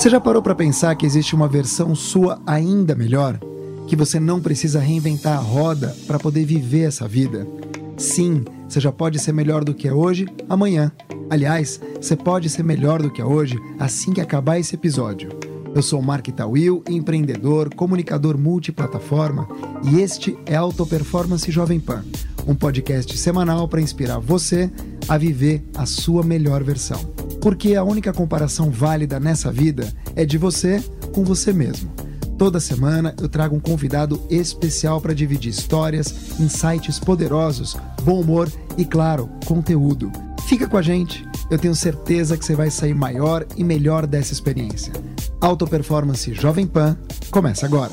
Você já parou para pensar que existe uma versão sua ainda melhor? Que você não precisa reinventar a roda para poder viver essa vida? Sim, você já pode ser melhor do que é hoje, amanhã. Aliás, você pode ser melhor do que é hoje assim que acabar esse episódio. Eu sou Mark Tawil, empreendedor, comunicador multiplataforma e este é Auto Performance Jovem Pan, um podcast semanal para inspirar você a viver a sua melhor versão. Porque a única comparação válida nessa vida é de você com você mesmo. Toda semana eu trago um convidado especial para dividir histórias, insights poderosos, bom humor e, claro, conteúdo. Fica com a gente, eu tenho certeza que você vai sair maior e melhor dessa experiência. Auto Performance Jovem Pan começa agora.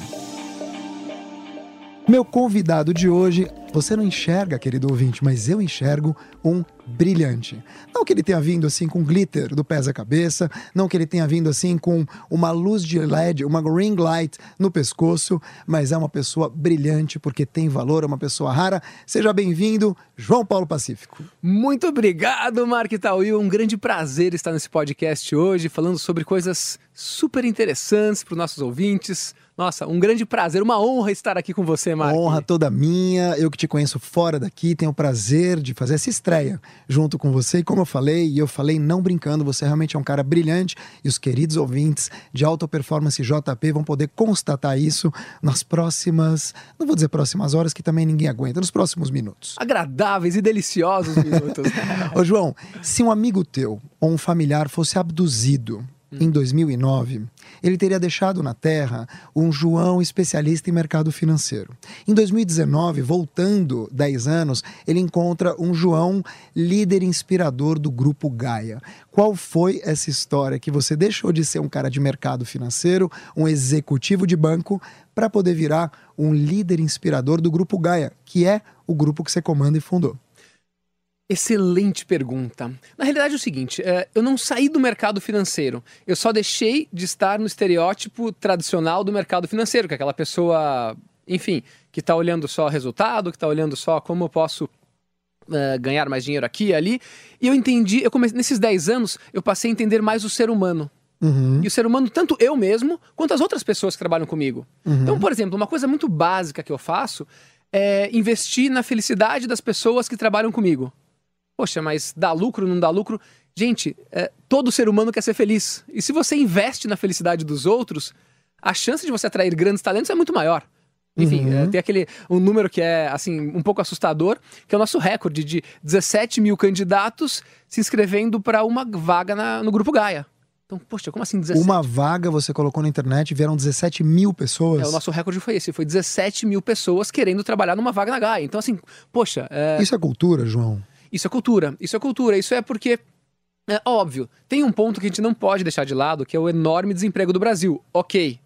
Meu convidado de hoje, você não enxerga, querido ouvinte, mas eu enxergo um brilhante. Não que ele tenha vindo assim com glitter do pés à cabeça, não que ele tenha vindo assim com uma luz de LED, uma ring light no pescoço, mas é uma pessoa brilhante porque tem valor, é uma pessoa rara. Seja bem-vindo, João Paulo Pacífico. Muito obrigado, Mark Tawil. Um grande prazer estar nesse podcast hoje, falando sobre coisas super interessantes para os nossos ouvintes. Nossa, um grande prazer, uma honra estar aqui com você, Mark. Honra toda minha. Eu que te conheço fora daqui, tenho o prazer de fazer essa estreia junto com você. E como eu falei, e eu falei não brincando, você realmente é um cara brilhante e os queridos ouvintes de Alta Performance JP vão poder constatar isso nas próximas, não vou dizer próximas horas, que também ninguém aguenta, nos próximos minutos. Agradáveis e deliciosos minutos. Ô João, se um amigo teu ou um familiar fosse abduzido em 2009, ele teria deixado na Terra um João especialista em mercado financeiro. Em 2019, voltando 10 anos, ele encontra um João líder inspirador do grupo Gaia. Qual foi essa história que você deixou de ser um cara de mercado financeiro, um executivo de banco, para poder virar um líder inspirador do grupo Gaia, que é o grupo que você comanda e fundou? Excelente pergunta. Na realidade é o seguinte, é, eu não saí do mercado financeiro, eu só deixei de estar no estereótipo tradicional do mercado financeiro, que é aquela pessoa, enfim, que está olhando só resultado, que está olhando só como eu posso uh, ganhar mais dinheiro aqui e ali. E eu entendi, eu comecei, nesses 10 anos, eu passei a entender mais o ser humano. Uhum. E o ser humano, tanto eu mesmo, quanto as outras pessoas que trabalham comigo. Uhum. Então, por exemplo, uma coisa muito básica que eu faço é investir na felicidade das pessoas que trabalham comigo. Poxa, mas dá lucro, não dá lucro? Gente, é, todo ser humano quer ser feliz. E se você investe na felicidade dos outros, a chance de você atrair grandes talentos é muito maior. Enfim, Uhum. é, tem aquele um número que é assim um pouco assustador, que é o nosso recorde de 17 mil candidatos se inscrevendo para uma vaga na- no Grupo Gaia. Então, poxa, como assim 17? Uma vaga você colocou na internet, vieram 17 mil pessoas. É, o nosso recorde foi esse, foi 17 mil pessoas querendo trabalhar numa vaga na Gaia. Então, assim, poxa, é, Isso é cultura, João? Isso é cultura. Isso é cultura. Isso é porque, é óbvio, tem um ponto que a gente não pode deixar de lado, que é o enorme desemprego do Brasil. Ok.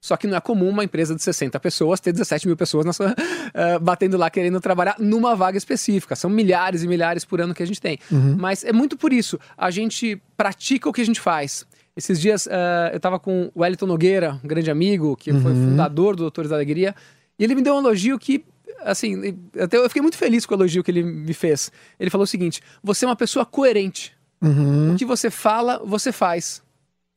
Só que não é comum uma empresa de 60 pessoas ter 17 mil pessoas na sua, eh, batendo lá querendo trabalhar numa vaga específica. São milhares e milhares por ano que a gente tem. Mas é muito por isso. A gente pratica o que a gente faz. Esses dias eh, eu estava com o Wellington Nogueira, um grande amigo, que foi fundador do Doutores da Alegria, e ele me deu um elogio que assim, até eu fiquei muito feliz com o elogio que ele me fez. Ele falou o seguinte: você é uma pessoa coerente. Uhum. O que você fala, você faz.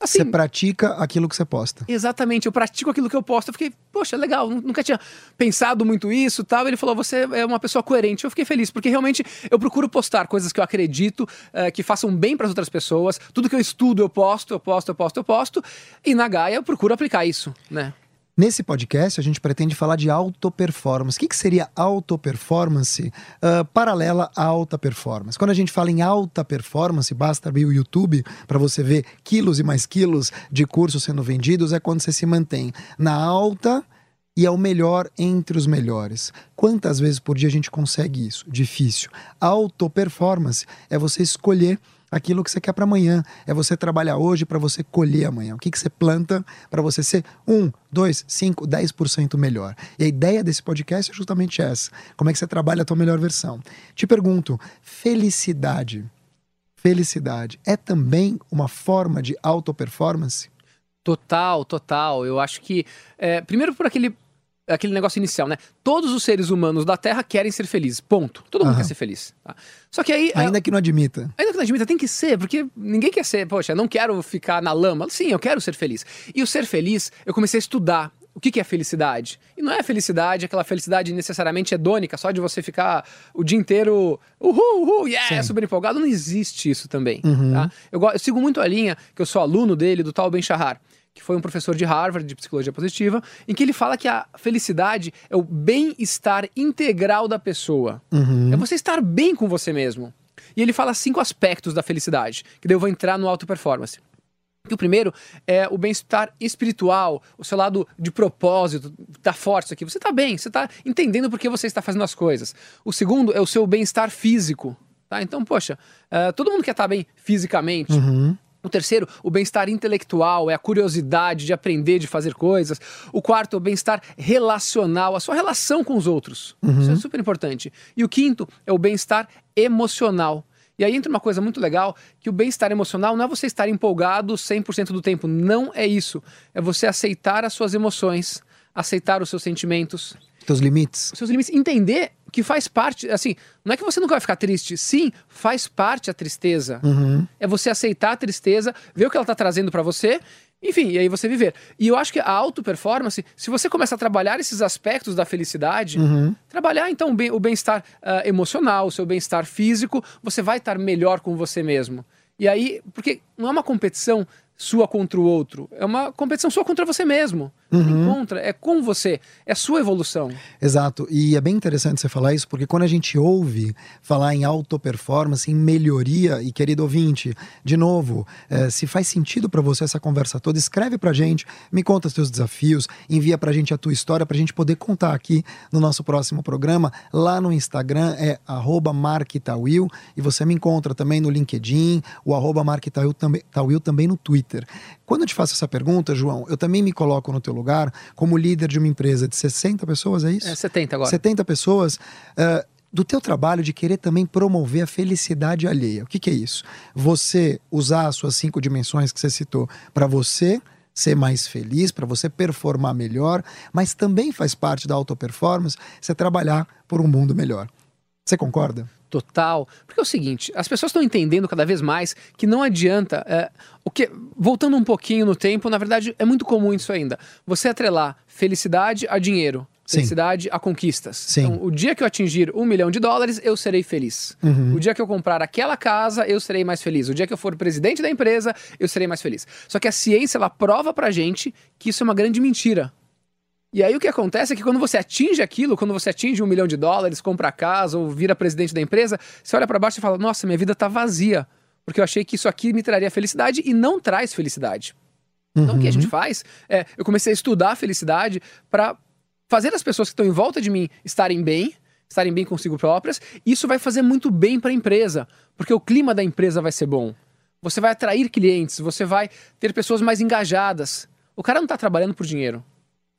Assim, Você pratica aquilo que você posta. exatamente, eu pratico aquilo que eu posto. Eu fiquei, poxa, legal, nu- nunca tinha pensado muito isso tal. Ele falou, você é uma pessoa coerente. Eu fiquei feliz, porque realmente eu procuro postar coisas que eu acredito, eh, que façam bem para as outras pessoas. Tudo que eu estudo, eu posto, eu posto, eu posto, eu posto. E na Gaia eu procuro aplicar isso, né? Nesse podcast, a gente pretende falar de auto-performance. O que, que seria auto-performance ah, paralela à alta performance? Quando a gente fala em alta performance, basta abrir o YouTube para você ver quilos e mais quilos de cursos sendo vendidos, é quando você se mantém na alta e é o melhor entre os melhores. Quantas vezes por dia a gente consegue isso? Difícil. Auto-performance é você escolher aquilo que você quer para amanhã. É você trabalhar hoje para você colher amanhã. O que, que você planta para você ser 1, 2, 5, 10% melhor. E a ideia desse podcast é justamente essa. Como é que você trabalha a tua melhor versão? Te pergunto, felicidade. Felicidade é também uma forma de auto-performance? Total, total. Eu acho que. É, primeiro por aquele aquele negócio inicial, né? Todos os seres humanos da Terra querem ser felizes. Ponto. Todo mundo quer ser feliz. Tá? Só que aí. Ainda é... que não admita. Ainda que não admita, tem que ser, porque ninguém quer ser. Poxa, não quero ficar na lama. Sim, eu quero ser feliz. E o ser feliz, eu comecei a estudar. O que, que é felicidade? E não é felicidade, aquela felicidade necessariamente hedônica, só de você ficar o dia inteiro uhul, uhul, yeah, Sim. super empolgado. Não existe isso também. Uhum. Tá? Eu, eu, sigo muito a linha, que eu sou aluno dele, do tal Ben Shahar que foi um professor de Harvard de psicologia positiva, em que ele fala que a felicidade é o bem-estar integral da pessoa. Uhum. É você estar bem com você mesmo. E ele fala cinco aspectos da felicidade, que daí eu vou entrar no auto performance. o primeiro é o bem-estar espiritual, o seu lado de propósito, tá forte isso aqui. Você tá bem, você tá entendendo por que você está fazendo as coisas. O segundo é o seu bem-estar físico. Tá? Então, poxa, uh, todo mundo quer estar tá bem fisicamente. Uhum. O terceiro, o bem-estar intelectual, é a curiosidade de aprender, de fazer coisas. O quarto, o bem-estar relacional, a sua relação com os outros. Uhum. Isso é super importante. E o quinto é o bem-estar emocional. E aí entra uma coisa muito legal, que o bem-estar emocional não é você estar empolgado 100% do tempo. Não é isso. É você aceitar as suas emoções, aceitar os seus sentimentos. Seus limites. Seus limites. Entender que faz parte, assim, não é que você nunca vai ficar triste, sim, faz parte a tristeza. Uhum. É você aceitar a tristeza, ver o que ela está trazendo para você, enfim, e aí você viver. E eu acho que a auto-performance, se você começa a trabalhar esses aspectos da felicidade, uhum. trabalhar então o bem-estar uh, emocional, o seu bem-estar físico, você vai estar melhor com você mesmo. E aí, porque não é uma competição sua contra o outro. É uma competição sua contra você mesmo. Uhum. Contra, é com você, é sua evolução. Exato. E é bem interessante você falar isso, porque quando a gente ouve falar em auto-performance, em melhoria, e querido ouvinte, de novo, é, se faz sentido para você essa conversa toda, escreve pra gente, me conta os teus desafios, envia pra gente a tua história pra gente poder contar aqui no nosso próximo programa. Lá no Instagram é marktawil e você me encontra também no LinkedIn, o arroba marktawil também, também no Twitter. Twitter. Quando eu te faço essa pergunta, João, eu também me coloco no teu lugar como líder de uma empresa de 60 pessoas, é isso? É, 70 agora. 70 pessoas. Uh, do teu trabalho de querer também promover a felicidade alheia. O que, que é isso? Você usar as suas cinco dimensões que você citou para você ser mais feliz, para você performar melhor, mas também faz parte da auto-performance você trabalhar por um mundo melhor. Você concorda? total. Porque é o seguinte, as pessoas estão entendendo cada vez mais que não adianta. É, o que, voltando um pouquinho no tempo, na verdade é muito comum isso ainda. Você atrelar felicidade a dinheiro. Felicidade Sim. a conquistas. Sim. Então, o dia que eu atingir um milhão de dólares, eu serei feliz. Uhum. O dia que eu comprar aquela casa, eu serei mais feliz. O dia que eu for presidente da empresa, eu serei mais feliz. Só que a ciência, ela prova pra gente que isso é uma grande mentira. E aí o que acontece é que quando você atinge aquilo, quando você atinge um milhão de dólares, compra a casa ou vira presidente da empresa, você olha para baixo e fala: Nossa, minha vida tá vazia. Porque eu achei que isso aqui me traria felicidade e não traz felicidade. Uhum. Então o que a gente uhum. faz é, eu comecei a estudar a felicidade para fazer as pessoas que estão em volta de mim estarem bem, estarem bem consigo próprias. Isso vai fazer muito bem para a empresa, porque o clima da empresa vai ser bom. Você vai atrair clientes, você vai ter pessoas mais engajadas. O cara não está trabalhando por dinheiro.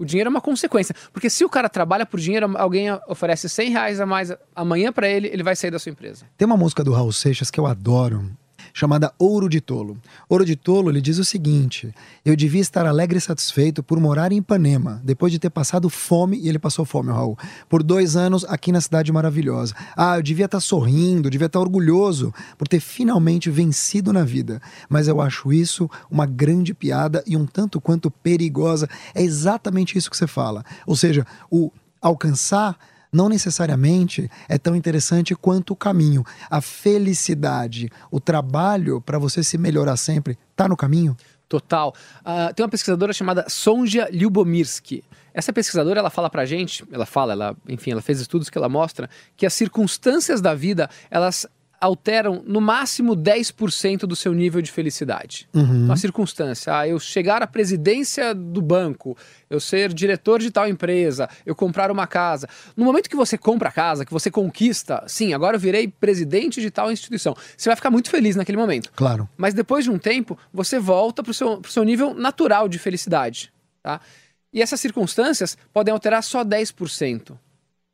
O dinheiro é uma consequência. Porque se o cara trabalha por dinheiro, alguém oferece 100 reais a mais amanhã para ele, ele vai sair da sua empresa. Tem uma música do Raul Seixas que eu adoro, chamada Ouro de Tolo. Ouro de Tolo ele diz o seguinte: Eu devia estar alegre e satisfeito por morar em Ipanema, depois de ter passado fome, e ele passou fome, Raul, por dois anos aqui na cidade maravilhosa. Ah, eu devia estar sorrindo, devia estar orgulhoso por ter finalmente vencido na vida. Mas eu acho isso uma grande piada e um tanto quanto perigosa. É exatamente isso que você fala. Ou seja, o alcançar não necessariamente é tão interessante quanto o caminho. A felicidade, o trabalho para você se melhorar sempre, está no caminho? Total. Uh, tem uma pesquisadora chamada Sonja Lyubomirsky. Essa pesquisadora, ela fala pra gente, ela fala, ela, enfim, ela fez estudos que ela mostra que as circunstâncias da vida, elas alteram no máximo 10% do seu nível de felicidade. Uhum. Uma circunstância, ah, eu chegar à presidência do banco, eu ser diretor de tal empresa, eu comprar uma casa. No momento que você compra a casa, que você conquista, sim, agora eu virei presidente de tal instituição, você vai ficar muito feliz naquele momento. Claro. Mas depois de um tempo, você volta para o seu, pro seu nível natural de felicidade. Tá? E essas circunstâncias podem alterar só 10%.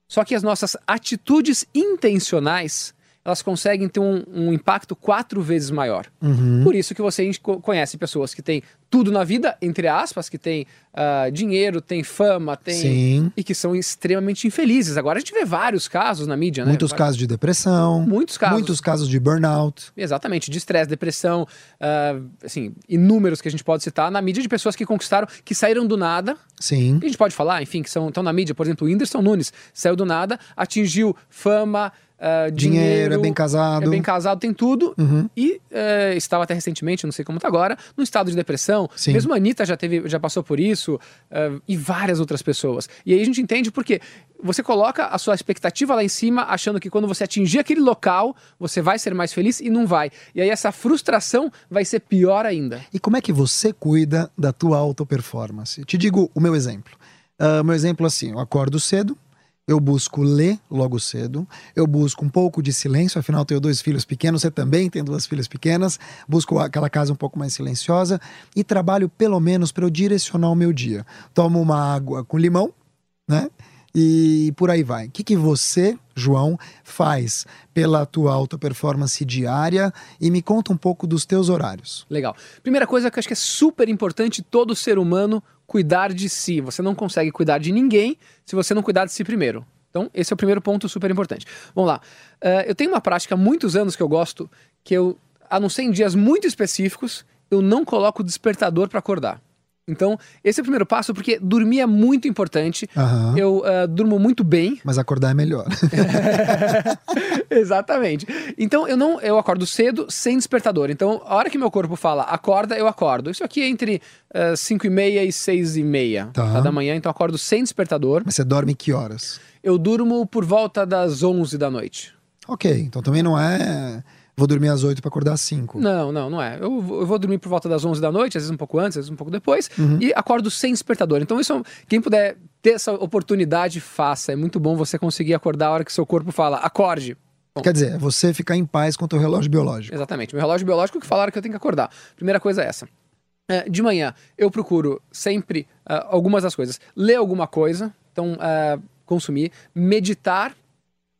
Só que as nossas atitudes intencionais elas conseguem ter um, um impacto quatro vezes maior. Uhum. Por isso que você conhece pessoas que têm tudo na vida, entre aspas, que têm uh, dinheiro, têm fama, têm Sim. e que são extremamente infelizes. Agora a gente vê vários casos na mídia, né? Muitos casos de depressão. Muitos casos. Muitos casos de burnout. Exatamente, de estresse, depressão, uh, assim, inúmeros que a gente pode citar na mídia de pessoas que conquistaram, que saíram do nada. Sim. A gente pode falar, enfim, que são, estão na mídia, por exemplo, o Whindersson Nunes saiu do nada, atingiu fama, Uh, dinheiro, dinheiro, é bem casado. É bem casado, tem tudo. Uhum. E uh, estava até recentemente, não sei como está agora, num estado de depressão. Sim. Mesmo a Anitta já, teve, já passou por isso uh, e várias outras pessoas. E aí a gente entende porque você coloca a sua expectativa lá em cima, achando que quando você atingir aquele local, você vai ser mais feliz e não vai. E aí essa frustração vai ser pior ainda. E como é que você cuida da tua auto performance? Te digo o meu exemplo. Uh, meu exemplo assim, eu acordo cedo, eu busco ler logo cedo, eu busco um pouco de silêncio, afinal tenho dois filhos pequenos, você também tem duas filhas pequenas, busco aquela casa um pouco mais silenciosa e trabalho pelo menos para eu direcionar o meu dia. Tomo uma água com limão, né? E por aí vai. O que, que você, João, faz pela tua alta performance diária e me conta um pouco dos teus horários. Legal. Primeira coisa que eu acho que é super importante todo ser humano cuidar de si. Você não consegue cuidar de ninguém se você não cuidar de si primeiro. Então, esse é o primeiro ponto super importante. Vamos lá. Uh, eu tenho uma prática há muitos anos que eu gosto, que eu, a não ser em dias muito específicos, eu não coloco despertador para acordar. Então, esse é o primeiro passo, porque dormir é muito importante. Aham. Eu uh, durmo muito bem. Mas acordar é melhor. Exatamente. Então, eu não eu acordo cedo sem despertador. Então, a hora que meu corpo fala acorda, eu acordo. Isso aqui é entre 5 e meia e 6 e meia Tá. tá, da manhã. Então, eu acordo sem despertador. Mas você dorme que horas? Eu durmo por volta das 11 da noite. Ok, então também não é. Vou dormir às 8 para acordar às 5. Não, não, não é. Eu, vou- eu vou dormir por volta das 11 da noite, às vezes um pouco antes, às vezes um pouco depois, e acordo sem despertador. Então, isso, é quem puder ter essa oportunidade, faça. É muito bom você conseguir acordar a hora que seu corpo fala, acorde. Quer dizer, você ficar em paz com o teu relógio biológico. Exatamente. Meu relógio biológico que falaram que eu tenho que acordar. Primeira coisa é essa. É, de manhã, eu procuro sempre ah, algumas das coisas. Ler alguma coisa, então ah, consumir. Meditar,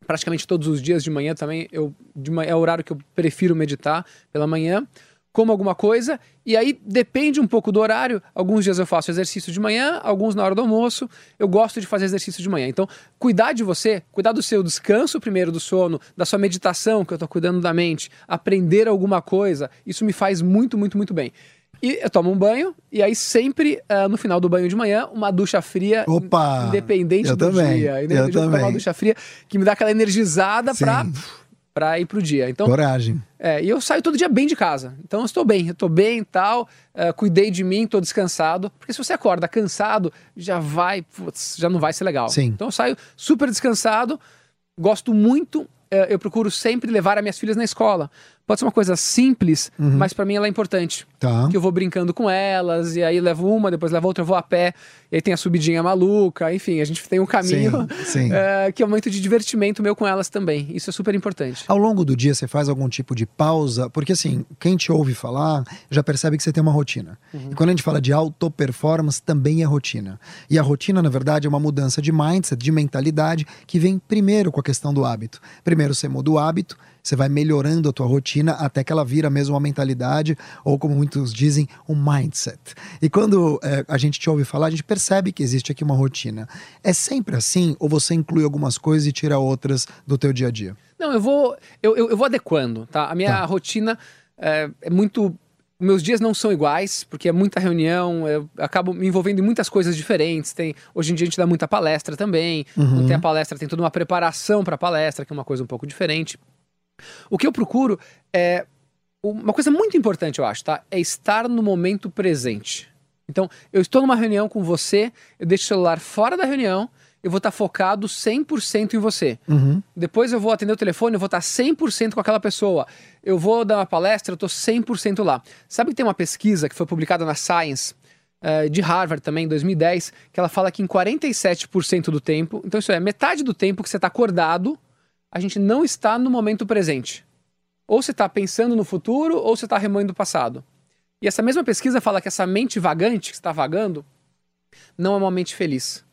praticamente todos os dias de manhã também. Eu, manhã, é o horário que eu prefiro meditar pela manhã. Como alguma coisa, e aí depende um pouco do horário. Alguns dias eu faço exercício de manhã, alguns na hora do almoço. Eu gosto de fazer exercício de manhã. Então, cuidar de você, cuidar do seu descanso primeiro do sono, da sua meditação, que eu tô cuidando da mente, aprender alguma coisa, isso me faz muito, muito, muito bem. E eu tomo um banho, e aí sempre, ah, no final do banho de manhã, uma ducha fria, Opa! independente do também, dia. eu Independente também. uma ducha fria, que me dá aquela energizada pra, Sim. pra ir pro dia. Então, Coragem. é, e eu saio todo dia bem de casa. Então eu estou bem, eu estou bem e tal, eh, cuidei de mim, estou descansado. Porque se você acorda cansado, já vai, putz, já não vai ser legal. Sim. Então eu saio super descansado, gosto muito, eh, eu procuro sempre levar as minhas filhas na escola. Pode ser uma coisa simples, mas para mim ela é importante. Tá. Que eu vou brincando com elas, e aí levo uma, depois levo outra, eu vou a pé, e aí tem a subidinha maluca, enfim, a gente tem um caminho Sim, sim. eh, que é um momento de divertimento meu com elas também. Isso é super importante. Ao longo do dia você faz algum tipo de pausa? Porque assim, quem te ouve falar já percebe que você tem uma rotina. E quando a gente fala de auto performance, também é rotina. E a rotina, na verdade, é uma mudança de mindset, de mentalidade, que vem primeiro com a questão do hábito. Primeiro você muda o hábito, você vai melhorando a tua rotina até que ela vira mesmo uma mentalidade, ou como muitos dizem, um mindset. E quando eh, a gente te ouve falar, a gente percebe que existe aqui uma rotina. É sempre assim, ou você inclui algumas coisas e tira outras do teu dia a dia? Não, eu vou, eu, eu, eu vou adequando, tá? A minha Tá. rotina é, é muito. Meus dias não são iguais, porque é muita reunião, eu acabo me envolvendo em muitas coisas diferentes. Tem, hoje em dia a gente dá muita palestra também. Quando tem a palestra, tem toda uma preparação para a palestra, que é uma coisa um pouco diferente. O que eu procuro é. Uma coisa muito importante, eu acho, tá? É estar no momento presente. Então, eu estou numa reunião com você, eu deixo o celular fora da reunião, eu vou estar focado 100% em você. Uhum. Depois eu vou atender o telefone, eu vou estar 100% com aquela pessoa. Eu vou dar uma palestra, eu estou 100% lá. Sabe que tem uma pesquisa que foi publicada na Science, eh, de Harvard também, em 2010, que ela fala que em 47% do tempo, então isso é metade do tempo que você está acordado, a gente não está no momento presente. Ou você está pensando no futuro, ou você está remoendo o passado. E essa mesma pesquisa fala que essa mente vagante que está vagando não é uma mente feliz.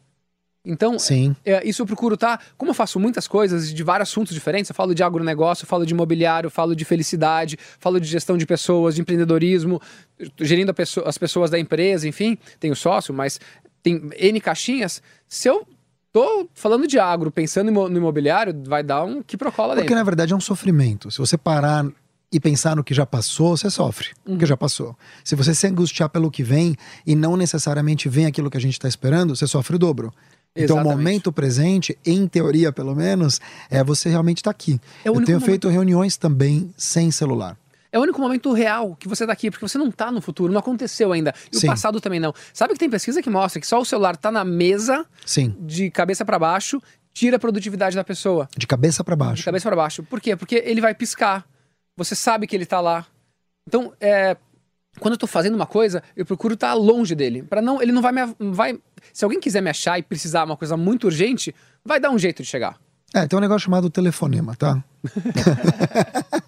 Então, Sim. é, isso eu procuro tá. Como eu faço muitas coisas de vários assuntos diferentes, eu falo de agronegócio, eu falo de imobiliário, eu falo de felicidade, falo de gestão de pessoas, de empreendedorismo, gerindo pessoa, as pessoas da empresa, enfim, tenho sócio, mas tem N caixinhas. Se eu tô falando de agro, pensando no imobiliário, vai dar um que procola Porque dentro. na verdade é um sofrimento. Se você parar e pensar no que já passou, você sofre. O Uhum. que já passou. Se você se angustiar pelo que vem e não necessariamente vem aquilo que a gente está esperando, você sofre o dobro. Então, o momento presente, em teoria pelo menos, é você realmente estar aqui. É Eu tenho momento. feito reuniões também sem celular. É o único momento real que você tá aqui, porque você não tá no futuro, não aconteceu ainda. E Sim. o passado também não. Sabe que tem pesquisa que mostra que só o celular tá na mesa, Sim, de cabeça para baixo, tira a produtividade da pessoa. de cabeça para De baixo. cabeça para baixo. Por quê? Porque ele vai piscar. Você sabe que ele tá lá. Então, é, quando eu tô fazendo uma coisa, eu procuro estar longe dele. para não, ele não vai me. vai, se alguém quiser me achar e precisar uma coisa muito urgente, vai dar um jeito de chegar. É, tem um negócio chamado telefonema, tá?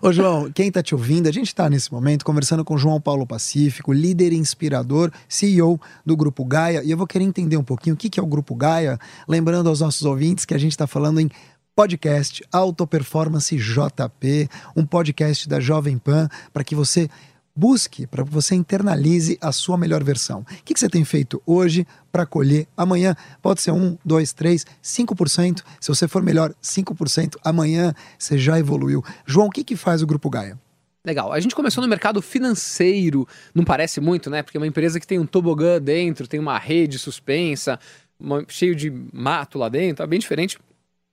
Ô, João, quem tá te ouvindo, a gente tá nesse momento conversando com João Paulo Pacífico, líder inspirador, CEO do Grupo Gaia, e eu vou querer entender um pouquinho o que, que é o Grupo Gaia, lembrando aos nossos ouvintes que a gente tá falando em podcast Alto Performance JP, um podcast da Jovem Pan, para que você busque, para que você internalize a sua melhor versão. O que, que você tem feito hoje para colher amanhã? Pode ser 1, 2, 3, 5%. Se você for melhor, 5%. Amanhã você já evoluiu. João, o que, que faz o Grupo Gaia? Legal. A gente começou no mercado financeiro, não parece muito, né? Porque é uma empresa que tem um tobogã dentro, tem uma rede suspensa, uma- cheio de mato lá dentro, é bem diferente.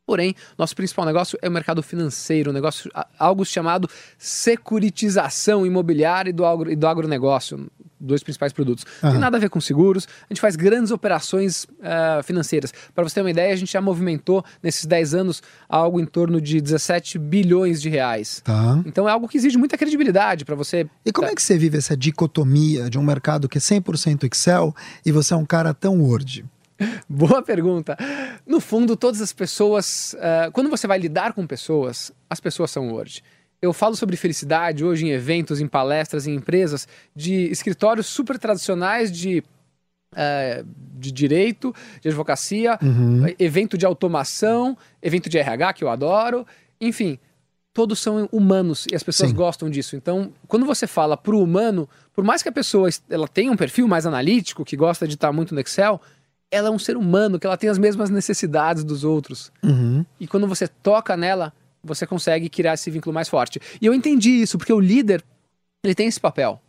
Porém, nosso principal negócio é o mercado financeiro, um negócio, algo chamado securitização imobiliária e do, agro, e do agronegócio, dois principais produtos. Não Aham. Tem nada a ver com seguros, a gente faz grandes operações eh, financeiras. Para você ter uma ideia, a gente já movimentou nesses 10 anos algo em torno de 17 bilhões de reais. Tá. Então é algo que exige muita credibilidade para você. E como é que você vive essa dicotomia de um mercado que é 100% Excel e você é um cara tão Word? Boa pergunta. No fundo, todas as pessoas. eh, quando você vai lidar com pessoas, as pessoas são Word. Eu falo sobre felicidade hoje em eventos, em palestras, em empresas, de escritórios super tradicionais de, eh, de direito, de advocacia, Uhum. evento de automação, evento de RH, que eu adoro. Enfim, todos são humanos e as pessoas Sim. gostam disso. Então, quando você fala para o humano, por mais que a pessoa ela tenha um perfil mais analítico, que gosta de estar muito no Excel, ela é um ser humano, que ela tem as mesmas necessidades dos outros. Uhum. E quando você toca nela, você consegue criar esse vínculo mais forte. E eu entendi isso, porque o líder, ele tem esse papel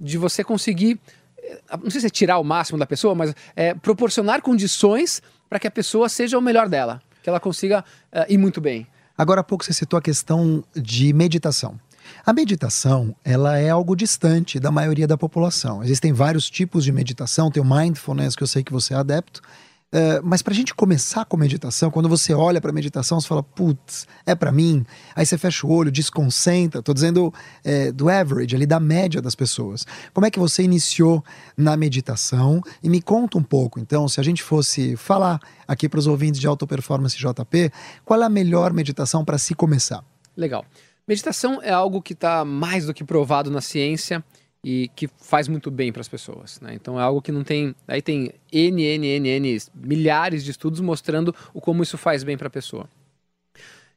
de você conseguir, eh, não sei se é tirar o máximo da pessoa, mas é, proporcionar condições para que a pessoa seja o melhor dela, que ela consiga eh, ir muito bem. Agora há pouco você citou a questão de meditação. A meditação, ela é algo distante da maioria da população. Existem vários tipos de meditação, tem o mindfulness, que eu sei que você é adepto. Eh, mas para a gente começar com meditação, quando você olha para meditação, você fala, putz, é para mim. Aí você fecha o olho, desconcentra. Tô dizendo eh, do average, ali da média das pessoas. Como é que você iniciou na meditação? E me conta um pouco, então, se a gente fosse falar aqui para os ouvintes de Auto Performance JP, qual é a melhor meditação para se começar? Legal. Meditação é algo que está mais do que provado na ciência e que faz muito bem para as pessoas. Né? Então é algo que não tem. Aí tem N, N, N, N, milhares de estudos mostrando o como isso faz bem para a pessoa.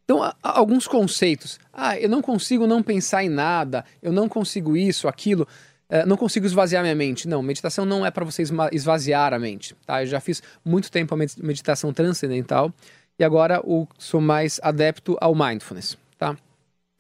Então, há- alguns conceitos. Ah, eu não consigo não pensar em nada, eu não consigo isso, aquilo, eh, não consigo esvaziar minha mente. Não, meditação não é para você esvaziar a mente. Tá? Eu já fiz muito tempo a med- meditação transcendental e agora sou mais adepto ao mindfulness. Tá?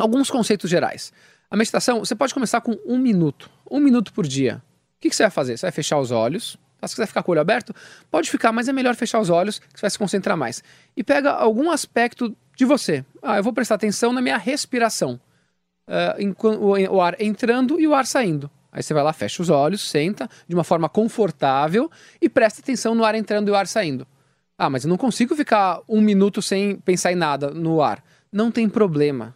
Alguns conceitos gerais. A meditação, você pode começar com um minuto. Um minuto por dia. O que, que você vai fazer? Você vai fechar os olhos. tá? Se quiser ficar com o olho aberto, pode ficar, mas é melhor fechar os olhos, que você vai se concentrar mais. E pega algum aspecto de você. Ah, eu vou prestar atenção na minha respiração. O, o ar entrando e o ar saindo. Aí você vai lá, fecha os olhos, senta de uma forma confortável e presta atenção no ar entrando e o ar saindo. Ah, mas eu não consigo ficar um minuto sem pensar em nada no ar. Não tem problema.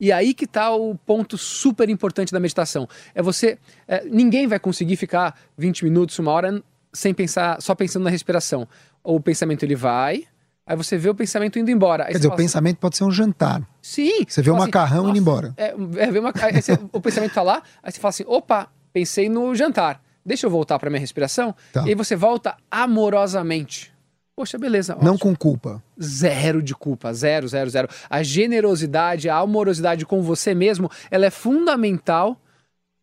E aí que está o ponto super importante da meditação. É você. É, ninguém vai conseguir ficar 20 minutos, uma hora, sem pensar, só pensando na respiração. Ou o pensamento ele vai, aí você vê o pensamento indo embora. Aí Quer dizer, o assim, pensamento pode ser um jantar. Sim. Você vê o fala assim, macarrão indo "Nossa, embora. É, é, uma, você- o pensamento tá lá, aí você fala assim: opa, pensei no jantar. Deixa eu voltar para minha respiração. Tá. E aí você volta amorosamente. Poxa, beleza. Não ótimo. com culpa. Zero de culpa, zero, zero, zero. A generosidade, a amorosidade com você mesmo, ela é fundamental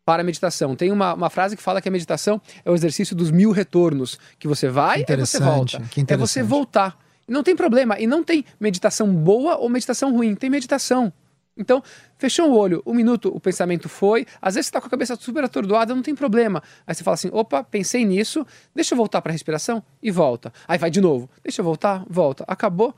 para a meditação. Tem uma, uma frase que fala que a meditação é o exercício dos mil retornos, que você vai e você volta. que É você voltar. Não tem problema. E não tem meditação boa ou meditação ruim. Tem meditação. Então, fechou o olho, um minuto, o pensamento foi. Às vezes você está com a cabeça super atordoada, não tem problema. Aí você fala assim: opa, pensei nisso, deixa eu voltar para a respiração e volta. Aí vai de novo, deixa eu voltar, volta. Acabou,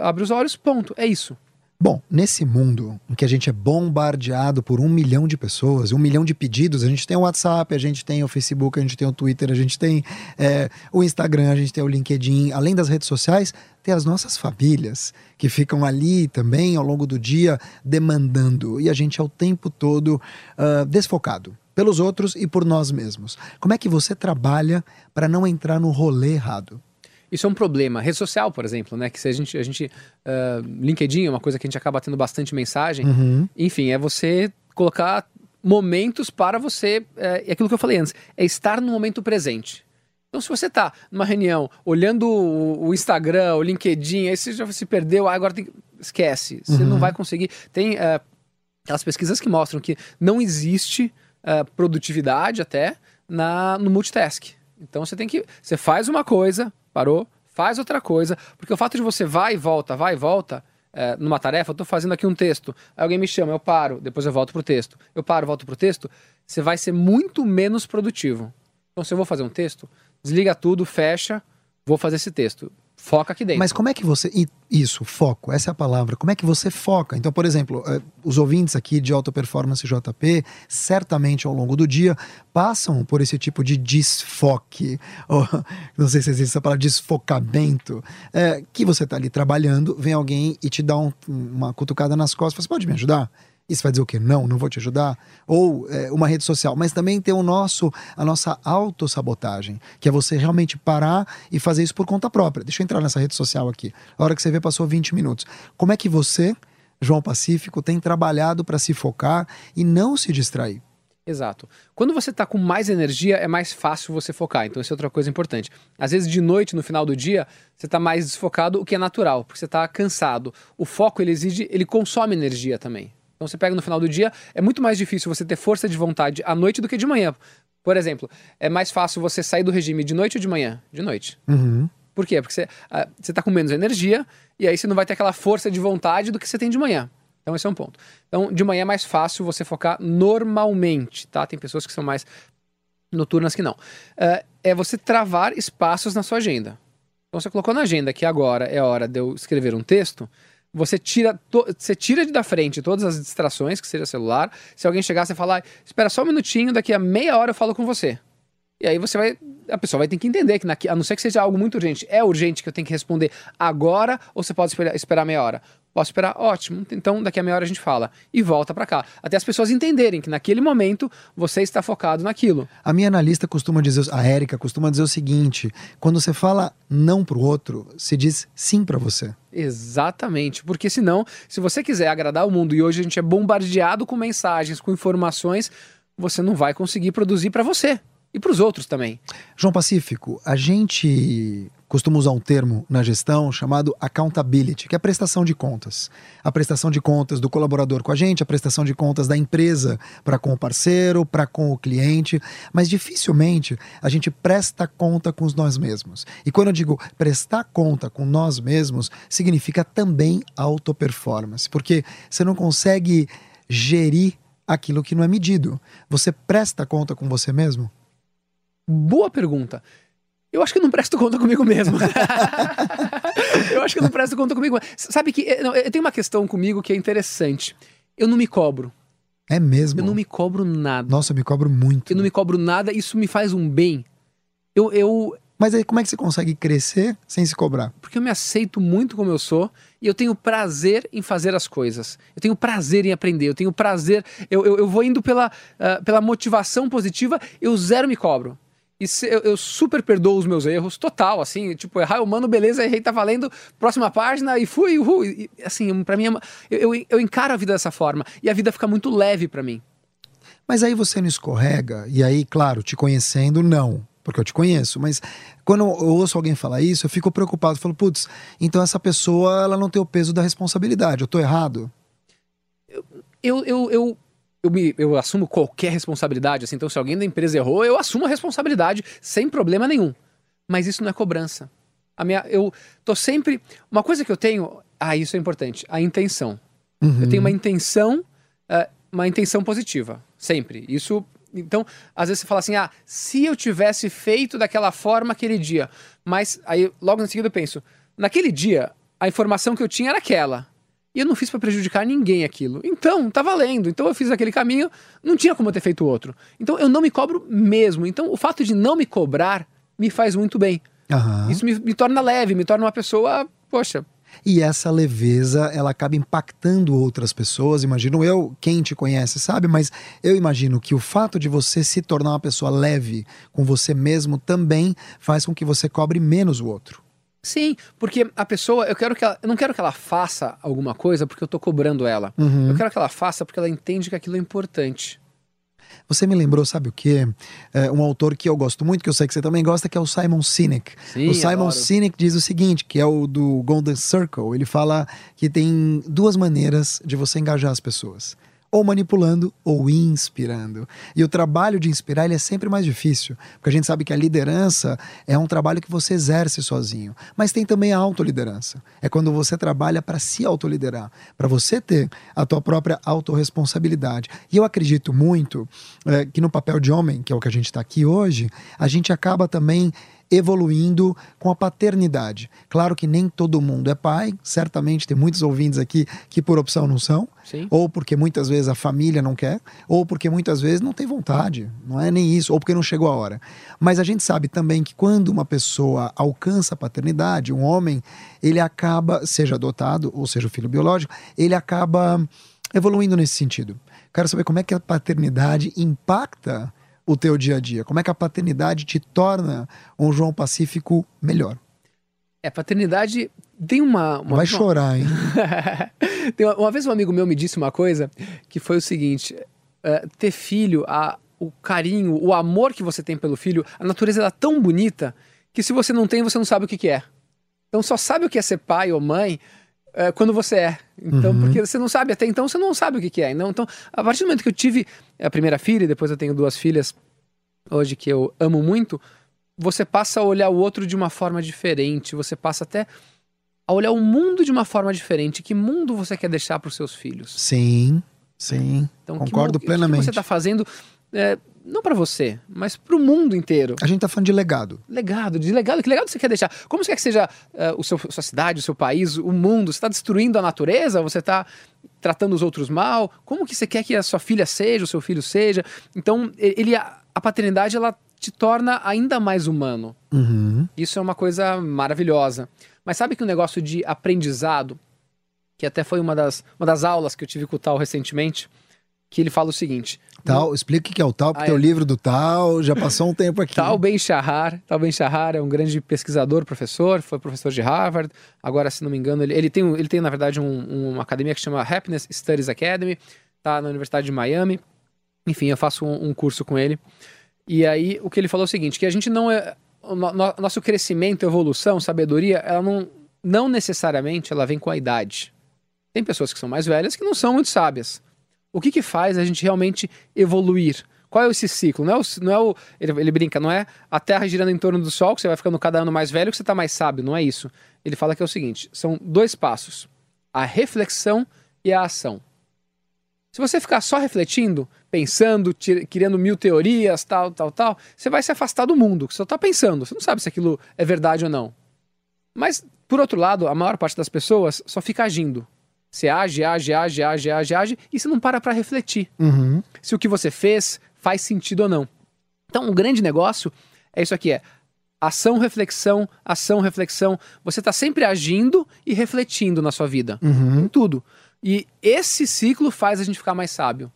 abre os olhos, ponto. É isso. Bom, nesse mundo em que a gente é bombardeado por um milhão de pessoas, um milhão de pedidos, a gente tem o WhatsApp, a gente tem o Facebook, a gente tem o Twitter, a gente tem é, o Instagram, a gente tem o LinkedIn, além das redes sociais, tem as nossas famílias que ficam ali também ao longo do dia demandando e a gente é o tempo todo ah, desfocado pelos outros e por nós mesmos. Como é que você trabalha para não entrar no rolê errado? Isso é um problema. Rede social, por exemplo, né? Que se a gente. A gente ah, LinkedIn é uma coisa que a gente acaba tendo bastante mensagem. Uhum. Enfim, é você colocar momentos para você. É, é aquilo que eu falei antes, é estar no momento presente. Então, se você está numa reunião, olhando o, o Instagram, o LinkedIn, aí você já se perdeu, ah, agora tem que... esquece. Você não vai conseguir. Tem é, aquelas pesquisas que mostram que não existe é, produtividade até na, no multitask. Então você tem que. Você faz uma coisa, parou, faz outra coisa, porque o fato de você vai e volta, vai e volta. é, numa tarefa, eu tô fazendo aqui um texto, aí alguém me chama, eu paro, depois eu volto pro texto. Eu paro, volto pro texto, você vai ser muito menos produtivo. Então, se eu vou fazer um texto, desliga tudo, fecha, vou fazer esse texto. Foca aqui dentro. Mas como é que você. Isso, foco, essa é a palavra. Como é que você foca? Então, por exemplo, eh, os ouvintes aqui de Alta Performance JP, certamente ao longo do dia, passam por esse tipo de desfoque. Ou, não sei se existe essa palavra, desfocamento. eh, que você está ali trabalhando, vem alguém e te dá um- uma cutucada nas costas. Você pode me ajudar? Isso vai dizer o quê? Não, não vou te ajudar. Ou é, uma rede social. Mas também tem o nosso, a nossa autossabotagem, que é você realmente parar e fazer isso por conta própria. Deixa eu entrar nessa rede social aqui. A hora que você vê, passou 20 minutos. Como é que você, João Pacífico, tem trabalhado para se focar e não se distrair? Exato. Quando você está com mais energia, é mais fácil você focar. Então, isso é outra coisa importante. Às vezes, de noite, no final do dia, você está mais desfocado, o que é natural, porque você está cansado. O foco, ele exige, ele consome energia também. Então, você pega no final do dia, é muito mais difícil você ter força de vontade à noite do que de manhã. Por exemplo, é mais fácil você sair do regime de noite ou de manhã? De noite. Uhum. Por quê? Porque você, ah, você tá com menos energia e aí você não vai ter aquela força de vontade do que você tem de manhã. Então esse é um ponto. Então, de manhã é mais fácil você focar normalmente, tá? Tem pessoas que são mais noturnas que não. Ah, é você travar espaços na sua agenda. Então você colocou na agenda que agora é hora de eu escrever um texto, você tira, to- você tira de da frente todas as distrações, que seja celular. Se alguém chegar, você fala, "Ah, espera só um minutinho, daqui a meia hora eu falo com você. E aí você vai. A pessoa vai ter que entender que, naqui, a não ser que seja algo muito urgente, é urgente que eu tenho que responder agora ou você pode esperar, esperar meia hora? Posso esperar? Ótimo. Então daqui a meia hora a gente fala. E volta pra cá. Até as pessoas entenderem que naquele momento você está focado naquilo. A minha analista costuma dizer, a Érica costuma dizer o seguinte: quando você fala não pro outro, se diz sim para você. Exatamente, porque senão, se você quiser agradar o mundo e hoje a gente é bombardeado com mensagens, com informações, você não vai conseguir produzir pra você e pros outros também. João Pacífico, a gente costuma usar um termo na gestão chamado accountability, que é a prestação de contas. A prestação de contas do colaborador com a gente, a prestação de contas da empresa para com o parceiro, para com o cliente, mas dificilmente a gente presta conta com nós mesmos. E quando eu digo prestar conta com nós mesmos, significa também autoperformance, porque você não consegue gerir aquilo que não é medido. Você presta conta com você mesmo? Boa pergunta. Eu acho que eu não presto conta comigo mesmo. eu acho que eu não presto conta comigo. Sabe que eh, não, eu tenho uma questão comigo que é interessante. Eu não me cobro. É mesmo? Eu não me cobro nada. Nossa, eu me cobro muito. Eu não me cobro nada, isso me faz um bem. Eu, eu Mas aí como é que você consegue crescer sem se cobrar? Porque eu me aceito muito como eu sou e eu tenho prazer em fazer as coisas. Eu tenho prazer em aprender, eu tenho prazer. Eu, eu, eu vou indo pela, uh, pela motivação positiva, eu zero me cobro. E se, eu, eu, super perdoo os meus erros, total, assim, tipo, errar humano, beleza, errei, tá valendo, próxima página e fui, uhul. E, assim, pra mim, é eu, eu, eu encaro a vida dessa forma e a vida fica muito leve para mim. Mas aí você não escorrega, e aí, claro, te conhecendo, não porque eu te conheço, mas quando eu ouço alguém falar isso, eu fico preocupado. Eu falo, putz, então essa pessoa ela não tem o peso da responsabilidade. Eu tô errado? Eu, eu, eu, eu, me, eu assumo qualquer responsabilidade. Assim, então, se alguém da empresa errou, eu assumo a responsabilidade sem problema nenhum. Mas isso não é cobrança. A minha, eu tô sempre. Uma coisa que eu tenho. Ah, isso é importante. A intenção. Uhum. Eu tenho uma intenção, uh, uma intenção positiva. Sempre. Isso então, às vezes você fala assim: ah, se eu tivesse feito daquela forma aquele dia. Mas aí, logo em seguida, eu penso: naquele dia, a informação que eu tinha era aquela. E eu não fiz para prejudicar ninguém aquilo. Então, tá valendo. Então eu fiz aquele caminho, não tinha como ter feito outro. Então eu não me cobro mesmo. Então o fato de não me cobrar me faz muito bem. Uhum. Isso me, me torna leve, me torna uma pessoa, poxa, e essa leveza, ela acaba impactando outras pessoas. Imagino eu, quem te conhece sabe, mas eu imagino que o fato de você se tornar uma pessoa leve com você mesmo também faz com que você cobre menos o outro. Sim, porque a pessoa, eu quero que ela, eu não quero que ela faça alguma coisa porque eu tô cobrando ela. Uhum. Eu quero que ela faça porque ela entende que aquilo é importante. Você me lembrou, sabe o quê? É, um autor que eu gosto muito, que eu sei que você também gosta, que é o Simon Sinek. Sim, o Simon adoro. Sinek diz o seguinte, que é o do Golden Circle. Ele fala que tem duas maneiras de você engajar as pessoas ou manipulando ou inspirando. E o trabalho de inspirar ele é sempre mais difícil, porque a gente sabe que a liderança é um trabalho que você exerce sozinho, mas tem também a autoliderança. É quando você trabalha para se autoliderar, para você ter a tua própria autorresponsabilidade. E eu acredito muito é, que no papel de homem, que é o que a gente está aqui hoje, a gente acaba também evoluindo com a paternidade. Claro que nem todo mundo é pai, certamente tem muitos ouvintes aqui que por opção não são, Sim. ou porque muitas vezes a família não quer, ou porque muitas vezes não tem vontade, não é nem isso, ou porque não chegou a hora. Mas a gente sabe também que quando uma pessoa alcança a paternidade, um homem, ele acaba, seja adotado ou seja o filho biológico, ele acaba evoluindo nesse sentido. Quero saber como é que a paternidade impacta o teu dia a dia? Como é que a paternidade te torna um João Pacífico melhor? É, paternidade tem uma. uma Vai chorar, hein? uma, uma, vez um amigo meu me disse uma coisa que foi o seguinte: uh, ter filho, a, o carinho, o amor que você tem pelo filho, a natureza é tão bonita que se você não tem, você não sabe o que, que é. Então só sabe o que é ser pai ou mãe uh, quando você é. Então, uhum. porque você não sabe, até então você não sabe o que, que é. Então, então, a partir do momento que eu tive a primeira filha, e depois eu tenho duas filhas hoje que eu amo muito, você passa a olhar o outro de uma forma diferente, você passa até a olhar o mundo de uma forma diferente. Que mundo você quer deixar para os seus filhos? Sim, sim. Então, concordo que, plenamente. O que você está fazendo é, não para você, mas para o mundo inteiro. A gente tá falando de legado. Legado, de legado. Que legado você quer deixar? Como você quer que seja uh, o seu, sua cidade, o seu país, o mundo? Você está destruindo a natureza? Você está tratando os outros mal? Como que você quer que a sua filha seja, o seu filho seja? Então, ele, a, a paternidade, ela te torna ainda mais humano. Uhum. Isso é uma coisa maravilhosa. Mas sabe que o um negócio de aprendizado, que até foi uma das, uma das aulas que eu tive com o Tal recentemente, que ele fala o seguinte. Tal, explica o que é o Tal, porque ah, tem o é. livro do Tal, já passou um tempo aqui. Tal Ben Shahar, Tal Ben Shahar é um grande pesquisador, professor, foi professor de Harvard, agora, se não me engano, ele, ele, tem, ele tem, na verdade, um, uma academia que chama Happiness Studies Academy, tá na Universidade de Miami, enfim, eu faço um, um curso com ele, e aí o que ele falou é o seguinte, que a gente não é, no, nosso crescimento, evolução, sabedoria, ela não, não necessariamente ela vem com a idade. Tem pessoas que são mais velhas que não são muito sábias, o que, que faz a gente realmente evoluir? Qual é esse ciclo? Não é o, não é o ele, ele, brinca, não é a Terra girando em torno do Sol, que você vai ficando cada ano mais velho, que você está mais sábio, não é isso. Ele fala que é o seguinte: são dois passos: a reflexão e a ação. Se você ficar só refletindo, pensando, criando mil teorias, tal, tal, tal, você vai se afastar do mundo, você só está pensando, você não sabe se aquilo é verdade ou não. Mas, por outro lado, a maior parte das pessoas só fica agindo. Você age, age, age, age, age, age, e você não para para refletir uhum. se o que você fez faz sentido ou não. Então, um grande negócio é isso aqui: é Ação, reflexão, ação, reflexão. Você está sempre agindo e refletindo na sua vida. Uhum. Em tudo. E esse ciclo faz a gente ficar mais sábio.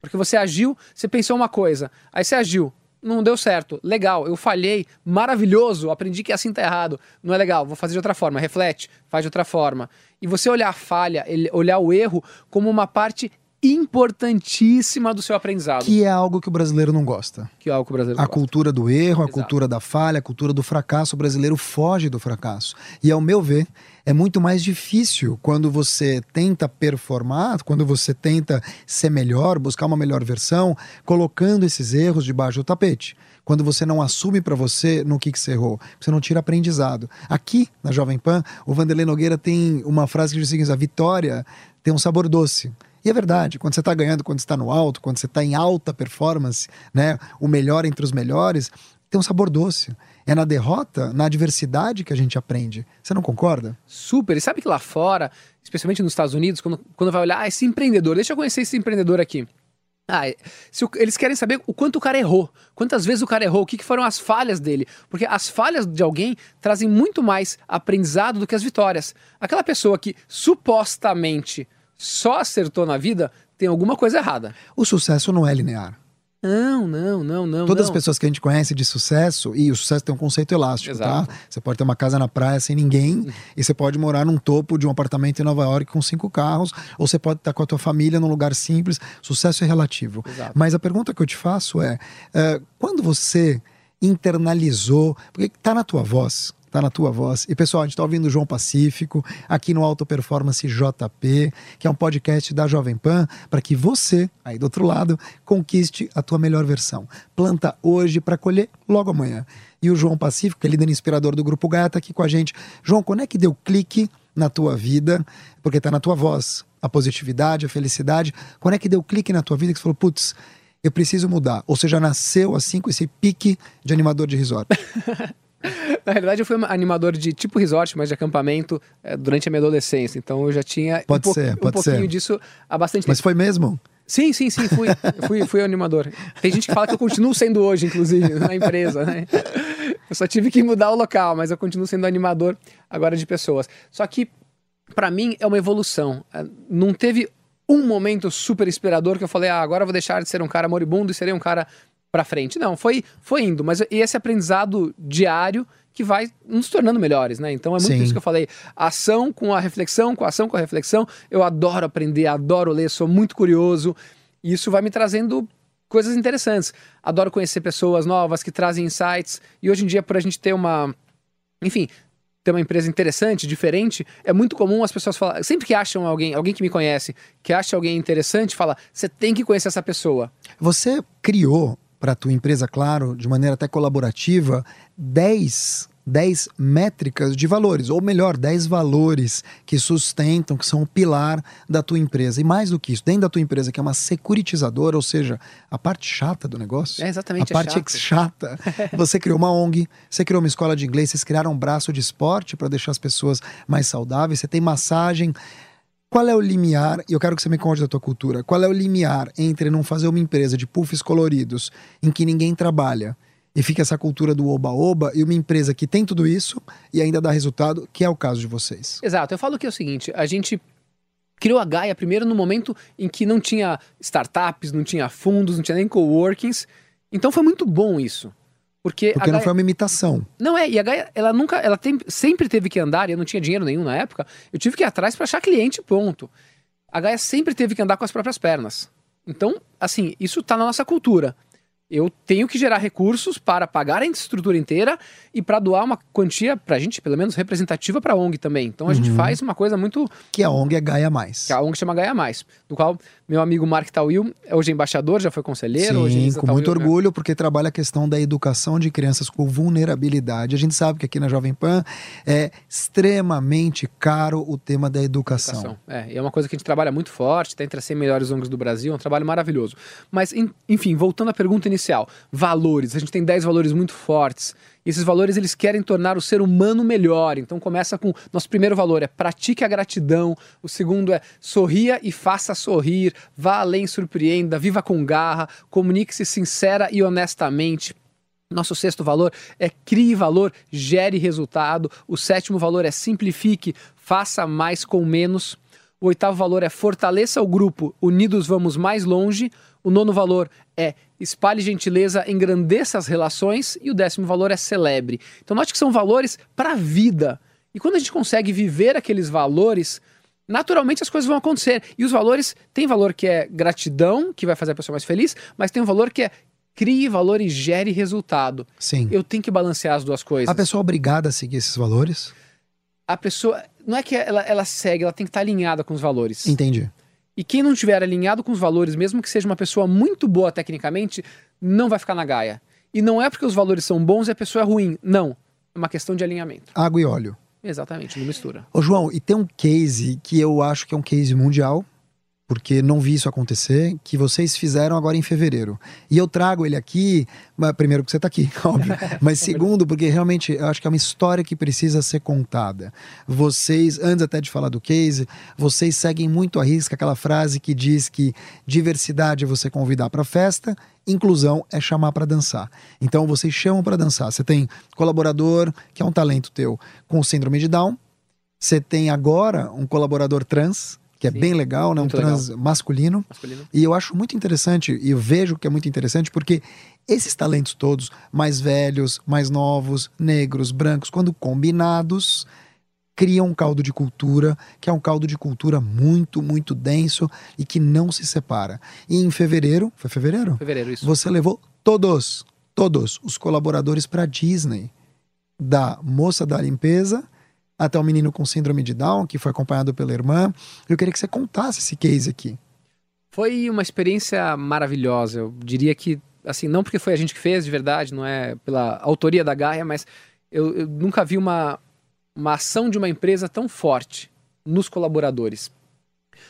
Porque você agiu, você pensou uma coisa, aí você agiu, não deu certo, legal, eu falhei, maravilhoso, aprendi que assim tá errado, não é legal, vou fazer de outra forma, reflete, faz de outra forma. E você olhar a falha, olhar o erro como uma parte importantíssima do seu aprendizado. Que é algo que o brasileiro não gosta. Que é algo que o brasileiro A gosta. cultura do erro, a Exato. cultura da falha, a cultura do fracasso. O brasileiro foge do fracasso. E, ao meu ver, é muito mais difícil quando você tenta performar, quando você tenta ser melhor, buscar uma melhor versão, colocando esses erros debaixo do tapete. Quando você não assume para você no que, que você errou, você não tira aprendizado. Aqui, na Jovem Pan, o Vanderlei Nogueira tem uma frase que diz o seguinte: a vitória tem um sabor doce. E é verdade, quando você está ganhando, quando está no alto, quando você está em alta performance, né, o melhor entre os melhores, tem um sabor doce. É na derrota, na adversidade que a gente aprende. Você não concorda? Super. E sabe que lá fora, especialmente nos Estados Unidos, quando, quando vai olhar, ah, esse empreendedor, deixa eu conhecer esse empreendedor aqui. Ah, se o- eles querem saber o quanto o cara errou, quantas vezes o cara errou, o que, que foram as falhas dele. Porque as falhas de alguém trazem muito mais aprendizado do que as vitórias. Aquela pessoa que supostamente só acertou na vida tem alguma coisa errada. O sucesso não é linear. Não, não, não, não. Todas não. as pessoas que a gente conhece de sucesso, e o sucesso tem um conceito elástico, Exato. tá? Você pode ter uma casa na praia sem ninguém, e você pode morar num topo de um apartamento em Nova York com cinco carros, ou você pode estar com a tua família num lugar simples. Sucesso é relativo. Exato. Mas a pergunta que eu te faço é: eh, quando você internalizou, porque tá na tua voz, tá na tua voz. E pessoal, a gente tá ouvindo o João Pacífico aqui no Auto Performance JP, que é um podcast da Jovem Pan, para que você, aí do outro lado, conquiste a tua melhor versão. Planta hoje para colher logo amanhã. E o João Pacífico, que é líder inspirador do Grupo Gaia, tá aqui com a gente. João, quando é que deu clique na tua vida? Porque tá na tua voz. A positividade, a felicidade. Quando é que deu clique na tua vida que você falou, putz, eu preciso mudar? Ou seja, nasceu assim com esse pique de animador de resort. Na realidade, eu fui animador de tipo resort, mas de acampamento eh, durante a minha adolescência. Então eu já tinha Pode um, po- ser, um pode pouquinho ser. disso há bastante Mas tempo. foi mesmo? Sim, sim, sim, fui. Fui, fui animador. Tem gente que fala que eu continuo sendo hoje, inclusive, na empresa, né? Eu só tive que mudar o local, mas eu continuo sendo animador agora de pessoas. Só que, pra mim, é uma evolução. Eh, Não teve um momento super inspirador que eu falei, ah, agora eu vou deixar de ser um cara moribundo e serei um cara pra frente. Não, foi, foi indo. Mas esse aprendizado diário que vai nos tornando melhores, né? Então é muito Sim. isso que eu falei. Ação com a reflexão, com a ação com a reflexão. Eu adoro aprender, adoro ler, sou muito curioso. E isso vai me trazendo coisas interessantes. Adoro conhecer pessoas novas que trazem insights. E hoje em dia, por a gente ter uma. Enfim, ter uma empresa interessante, diferente, é muito comum as pessoas falarem. Sempre que acham alguém, alguém que me conhece, que acha alguém interessante, fala: você tem que conhecer essa pessoa. Você criou para a tua empresa, claro, de maneira até colaborativa, 10, 10 métricas de valores, ou melhor, 10 valores que sustentam, que são o pilar da tua empresa. E mais do que isso, dentro da tua empresa, que é uma securitizadora, ou seja, a parte chata do negócio. É exatamente, A é parte chato. chata. Você criou uma ONG, você criou uma escola de inglês, vocês criaram um braço de esporte para deixar as pessoas mais saudáveis, você tem massagem. Qual é o limiar, e eu quero que você me conte da tua cultura, qual é o limiar entre não fazer uma empresa de puffs coloridos em que ninguém trabalha e fica essa cultura do oba-oba e uma empresa que tem tudo isso e ainda dá resultado, que é o caso de vocês? Exato. Eu falo que é o seguinte: a gente criou a Gaia primeiro no momento em que não tinha startups, não tinha fundos, não tinha nem coworkings. Então foi muito bom isso. Porque, Porque não Gaia... foi uma imitação. Não é, e a Gaia, ela nunca, ela tem- sempre teve que andar, e eu não tinha dinheiro nenhum na época, eu tive que ir atrás para achar cliente, ponto. A Gaia sempre teve que andar com as próprias pernas. Então, assim, isso tá na nossa cultura. Eu tenho que gerar recursos para pagar a estrutura inteira e para doar uma quantia, pra gente, pelo menos, representativa para a ONG também. Então a gente faz uma coisa muito Que a ONG é Gaia Mais. que a ONG chama Gaia Mais, do qual meu amigo Mark Tawil é hoje embaixador, já foi conselheiro. hoje Sim, Elisa com Tawil, muito né? orgulho, porque trabalha a questão da educação de crianças com vulnerabilidade. A gente sabe que aqui na Jovem Pan é extremamente caro o tema da educação. Educação. É, e é uma coisa que a gente trabalha muito forte, está entre as 100 melhores ONGs do Brasil, é um trabalho maravilhoso. Mas, en- enfim, voltando à pergunta inicial, valores. A gente tem 10 valores muito fortes. E esses valores, eles querem tornar o ser humano melhor. Então começa com, nosso primeiro valor é pratique a gratidão. O segundo é sorria e faça sorrir. Vá além, surpreenda, viva com garra, comunique-se sincera e honestamente. Nosso sexto valor é crie valor, gere resultado. O sétimo valor é simplifique, faça mais com menos. O oitavo valor é fortaleça o grupo, unidos vamos mais longe. O nono valor é espalhe gentileza, engrandeça as relações. E o décimo valor é celebre. Então, note que são valores para a vida. E quando a gente consegue viver aqueles valores, naturalmente as coisas vão acontecer. E os valores têm valor que é gratidão, que vai fazer a pessoa mais feliz, mas tem um valor que é crie valor e gere resultado. Sim. Eu tenho que balancear as duas coisas. A pessoa é obrigada a seguir esses valores? A pessoa. Não é que ela, ela segue, ela tem que estar alinhada com os valores. Entendi. E quem não estiver alinhado com os valores, mesmo que seja uma pessoa muito boa tecnicamente, não vai ficar na gaia. E não é porque os valores são bons e a pessoa é ruim. Não. É uma questão de alinhamento. Água e óleo. Exatamente, não mistura. Ô, João, e tem um case que eu acho que é um case mundial, porque não vi isso acontecer, que vocês fizeram agora em fevereiro. E eu trago ele aqui, primeiro porque você está aqui, óbvio, mas segundo porque realmente eu acho que é uma história que precisa ser contada. Vocês, antes até de falar do case, vocês seguem muito a risca aquela frase que diz que diversidade é você convidar para festa, inclusão é chamar para dançar. Então vocês chamam para dançar. Você tem colaborador, que é um talento teu, com síndrome de Down. Você tem agora um colaborador trans, que é Sim, bem legal, né? Um muito trans masculino. Masculino. E eu acho muito interessante, e eu vejo que é muito interessante, porque esses talentos todos, mais velhos, mais novos, negros, brancos, quando combinados, criam um caldo de cultura, que é um caldo de cultura muito, muito denso e que não se separa. E em fevereiro, foi fevereiro? Fevereiro, isso. Você levou todos, todos os colaboradores para Disney. Da moça da limpeza até o menino com síndrome de Down, que foi acompanhado pela irmã. Eu queria que você contasse esse case aqui. Foi uma experiência maravilhosa. Eu diria que, assim, não porque foi a gente que fez de verdade, não é pela autoria da Gaia, mas eu, eu nunca vi uma, uma ação de uma empresa tão forte nos colaboradores.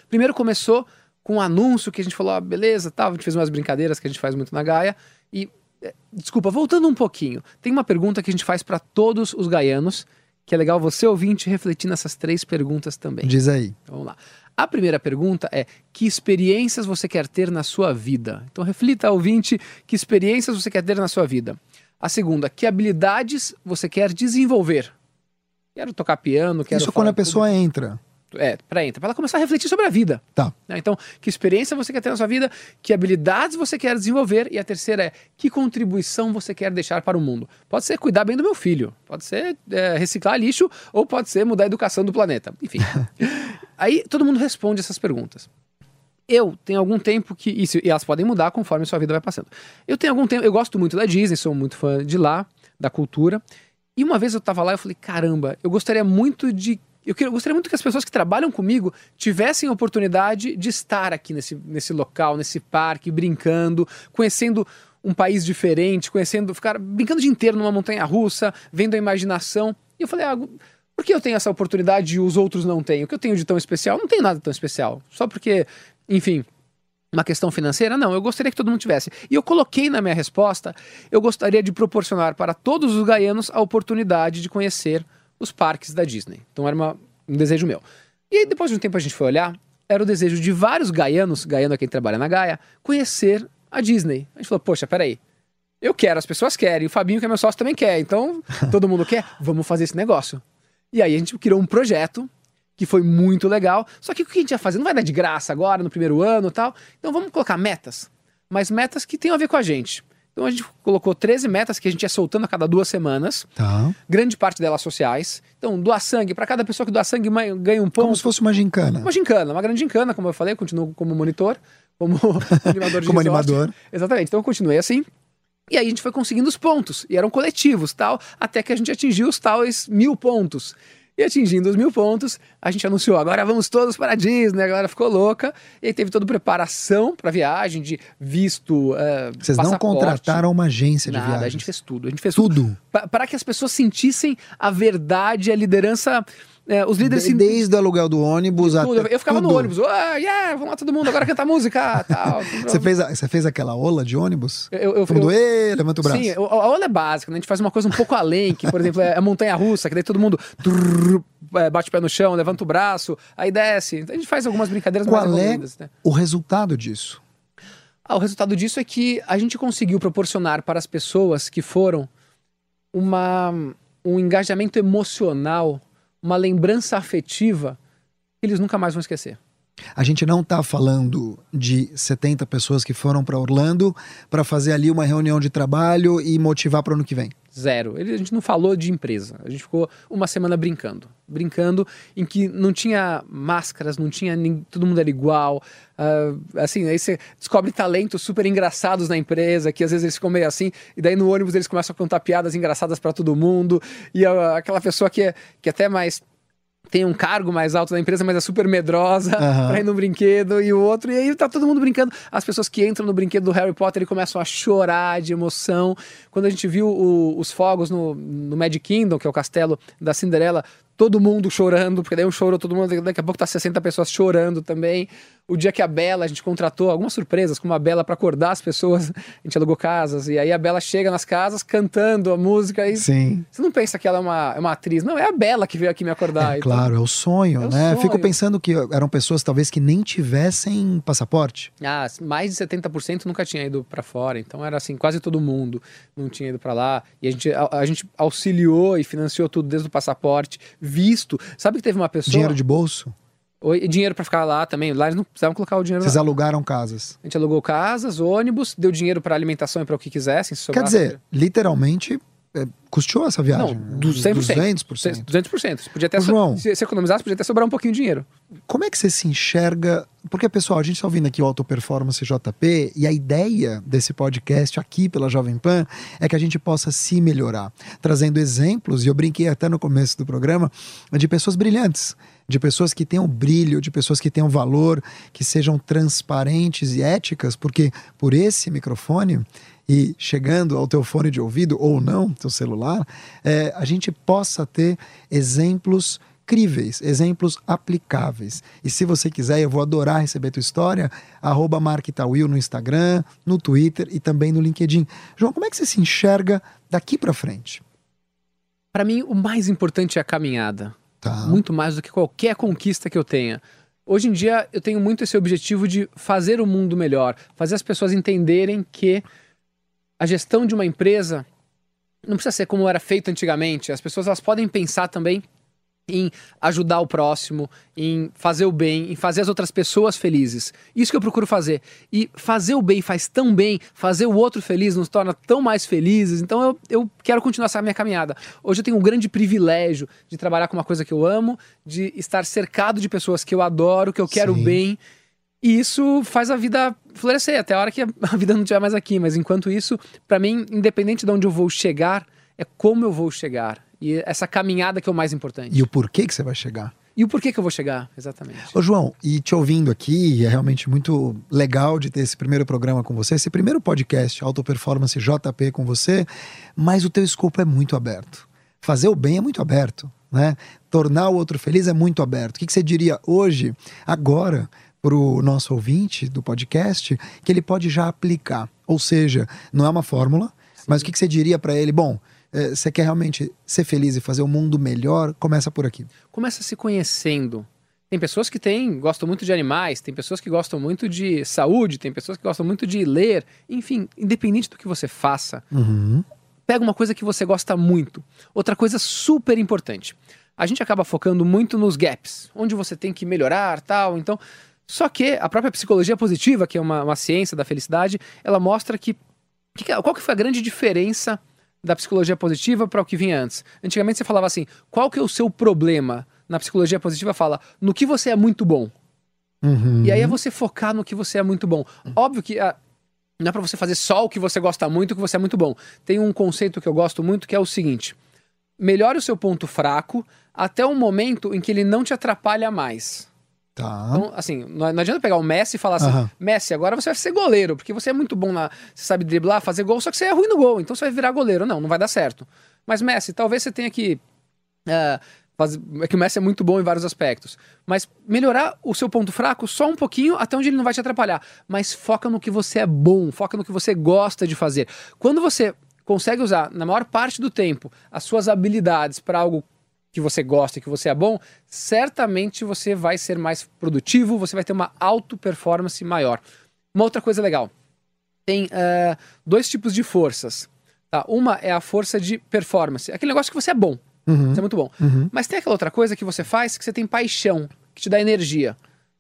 Primeiro começou com um anúncio que a gente falou, ah, beleza, tá, a gente fez umas brincadeiras que a gente faz muito na Gaia. E, eh, desculpa, voltando um pouquinho, tem uma pergunta que a gente faz para todos os gaianos, que é legal você ouvinte refletir nessas três perguntas também. Diz aí. Então, vamos lá. A primeira pergunta é: que experiências você quer ter na sua vida? Então reflita, ouvinte, que experiências você quer ter na sua vida. A segunda, que habilidades você quer desenvolver? Quero tocar piano, quero. Isso quando falar a pessoa entra. É, para entrar, para ela começar a refletir sobre a vida. Tá. né? Então, que experiência você quer ter na sua vida, que habilidades você quer desenvolver, e a terceira é que contribuição você quer deixar para o mundo. Pode ser cuidar bem do meu filho, pode ser é, reciclar lixo, ou pode ser mudar a educação do planeta. Enfim. Aí todo mundo responde essas perguntas. Eu tenho algum tempo que. Isso, e elas podem mudar conforme a sua vida vai passando. Eu tenho algum tempo. Eu gosto muito da Disney, sou muito fã de lá, da cultura. E uma vez eu tava lá e eu falei: caramba, eu gostaria muito de eu, queria, eu gostaria muito que as pessoas que trabalham comigo tivessem a oportunidade de estar aqui nesse, nesse local, nesse parque, brincando, conhecendo um país diferente, conhecendo, ficar brincando o dia inteiro numa montanha russa, vendo a imaginação. E eu falei, ah, por que eu tenho essa oportunidade e os outros não têm? O que eu tenho de tão especial? Não tem nada tão especial. Só porque, enfim, uma questão financeira? Não, eu gostaria que todo mundo tivesse. E eu coloquei na minha resposta, eu gostaria de proporcionar para todos os gaianos a oportunidade de conhecer os parques da Disney. Então era uma, um desejo meu. E aí, depois de um tempo a gente foi olhar, era o desejo de vários gaianos, gaiano é quem trabalha na Gaia, conhecer a Disney. A gente falou, poxa, peraí, eu quero, as pessoas querem, o Fabinho que é meu sócio também quer, então todo mundo quer, vamos fazer esse negócio. E aí a gente criou um projeto que foi muito legal, só que o que a gente ia fazer? Não vai dar de graça agora, no primeiro ano e tal, então vamos colocar metas, mas metas que tenham a ver com a gente. Então a gente colocou 13 metas que a gente ia soltando a cada duas semanas. Tá. Grande parte delas sociais. Então, doar sangue. Para cada pessoa que doar sangue, ganha um ponto. Como se fosse uma gincana. Uma gincana, uma grande gincana, como eu falei. Eu continuo como monitor, como animador de Como resort. animador. Exatamente. Então, eu continuei assim. E aí a gente foi conseguindo os pontos. E eram coletivos, tal. Até que a gente atingiu os tais mil pontos. E atingindo os mil pontos, a gente anunciou: agora vamos todos para a Disney. A galera ficou louca. E aí teve toda preparação para viagem, de visto. eh, Vocês não contrataram uma agência de Nada, viagem. a gente fez tudo. A gente fez Tudo. para que as pessoas sentissem a verdade, a liderança. É, os líderes De- se- Desde o aluguel do ônibus até. Eu ficava no tudo. ônibus, ah, yeah, vamos lá todo mundo, agora cantar música, tal. Você fez, a- você fez aquela ola de ônibus? Eu, eu, Todo mundo, eu- "Ê, levanta o braço. Sim, o- a aula é básica, né? A gente faz uma coisa um pouco além, que, por exemplo, é a montanha russa, que daí todo mundo trrr, é, bate o pé no chão, levanta o braço, aí desce. Então a gente faz algumas brincadeiras mais Qual é evoluídas, né? o resultado disso? Ah, o resultado disso é que a gente conseguiu proporcionar para as pessoas que foram uma, um engajamento emocional, uma lembrança afetiva que eles nunca mais vão esquecer. A gente não está falando de 70 pessoas que foram para Orlando para fazer ali uma reunião de trabalho e motivar para o ano que vem. Zero. A gente não falou de empresa. A gente ficou uma semana brincando. Brincando em que não tinha máscaras, não tinha. Nem, todo mundo era igual. Uh, assim, aí você descobre talentos super engraçados na empresa, que às vezes eles ficam meio assim, e daí no ônibus eles começam a contar piadas engraçadas para todo mundo. E uh, aquela pessoa que é, que é até mais tem um cargo mais alto da empresa, mas é super medrosa uhum. pra ir no brinquedo e o outro, e aí tá todo mundo brincando. As pessoas que entram no brinquedo do Harry Potter e começam a chorar de emoção. Quando a gente viu o, os fogos no, no Magic Kingdom, que é o castelo da Cinderela, todo mundo chorando, porque daí um chorou todo mundo, daqui a pouco tá 60 pessoas chorando também. O dia que a Bela, a gente contratou algumas surpresas, como a Bela para acordar as pessoas, a gente alugou casas, e aí a Bela chega nas casas cantando a música e Sim. você não pensa que ela é uma, é uma atriz, não, é a Bela que veio aqui me acordar. É, então, claro, é o sonho, é né? O sonho. Fico pensando que eram pessoas talvez que nem tivessem passaporte. Ah, mais de 70% nunca tinha ido para fora, então era assim, quase todo mundo não tinha ido para lá, e a gente, a, a gente auxiliou e financiou tudo desde o passaporte, visto. Sabe que teve uma pessoa. Dinheiro de bolso? E dinheiro para ficar lá também. Lá eles não precisavam colocar o dinheiro Vocês lá. alugaram casas? A gente alugou casas, ônibus, deu dinheiro para alimentação e para o que quisessem. Quer dizer, literalmente é, custeou essa viagem? Não, 100%. 200%. 200%. Podia até João, so, se, se economizasse, podia até sobrar um pouquinho de dinheiro. Como é que você se enxerga? Porque, pessoal, a gente está ouvindo aqui o Auto Performance JP e a ideia desse podcast aqui pela Jovem Pan é que a gente possa se melhorar, trazendo exemplos, e eu brinquei até no começo do programa, de pessoas brilhantes de pessoas que tenham brilho, de pessoas que tenham valor, que sejam transparentes e éticas, porque por esse microfone e chegando ao teu fone de ouvido ou não, teu celular, é, a gente possa ter exemplos críveis, exemplos aplicáveis. E se você quiser, eu vou adorar receber tua história, arroba no Instagram, no Twitter e também no LinkedIn. João, como é que você se enxerga daqui para frente? Para mim, o mais importante é a caminhada. Tá. Muito mais do que qualquer conquista que eu tenha. Hoje em dia eu tenho muito esse objetivo de fazer o mundo melhor, fazer as pessoas entenderem que a gestão de uma empresa não precisa ser como era feito antigamente. As pessoas elas podem pensar também em ajudar o próximo, em fazer o bem, em fazer as outras pessoas felizes. Isso que eu procuro fazer. E fazer o bem faz tão bem, fazer o outro feliz nos torna tão mais felizes. Então eu, eu quero continuar essa minha caminhada. Hoje eu tenho um grande privilégio de trabalhar com uma coisa que eu amo, de estar cercado de pessoas que eu adoro, que eu quero Sim. bem. E isso faz a vida florescer até a hora que a vida não estiver mais aqui. Mas enquanto isso, para mim, independente de onde eu vou chegar, é como eu vou chegar. E essa caminhada que é o mais importante. E o porquê que você vai chegar. E o porquê que eu vou chegar, exatamente. Ô João, e te ouvindo aqui, é realmente muito legal de ter esse primeiro programa com você, esse primeiro podcast, Auto Performance JP com você, mas o teu escopo é muito aberto. Fazer o bem é muito aberto, né? Tornar o outro feliz é muito aberto. O que, que você diria hoje, agora, para o nosso ouvinte do podcast, que ele pode já aplicar? Ou seja, não é uma fórmula, Sim. mas o que, que você diria para ele? Bom, você quer realmente ser feliz e fazer o mundo melhor, começa por aqui. Começa se conhecendo. Tem pessoas que têm, gostam muito de animais, tem pessoas que gostam muito de saúde, tem pessoas que gostam muito de ler. Enfim, independente do que você faça, uhum. pega uma coisa que você gosta muito. Outra coisa super importante. A gente acaba focando muito nos gaps, onde você tem que melhorar, tal. Então, só que a própria psicologia positiva, que é uma, uma ciência da felicidade, ela mostra que, que qual que foi a grande diferença da psicologia positiva para o que vinha antes. Antigamente você falava assim: qual que é o seu problema? Na psicologia positiva fala no que você é muito bom. Uhum. E aí é você focar no que você é muito bom. Óbvio que a, ah, não é para você fazer só o que você gosta muito, o que você é muito bom. Tem um conceito que eu gosto muito que é o seguinte: melhore o seu ponto fraco até o momento em que ele não te atrapalha mais. Tá. Então, assim, não, não adianta pegar o Messi e falar assim: uhum. Messi, agora você vai ser goleiro, porque você é muito bom na. Você sabe driblar, fazer gol, só que você é ruim no gol, então você vai virar goleiro. Não, não vai dar certo. Mas, Messi, talvez você tenha que. Uh, fazer, é que o Messi é muito bom em vários aspectos. Mas melhorar o seu ponto fraco só um pouquinho, até onde ele não vai te atrapalhar. Mas foca no que você é bom, foca no que você gosta de fazer. Quando você consegue usar, na maior parte do tempo, as suas habilidades para algo que você gosta e que você é bom, certamente você vai ser mais produtivo, você vai ter uma auto performance maior. Uma outra coisa legal, tem uh, dois tipos de forças. Tá? Uma é a força de performance, aquele negócio que você é bom, uhum. você é muito bom. Uhum. Mas tem aquela outra coisa que você faz que você tem paixão, que te dá energia.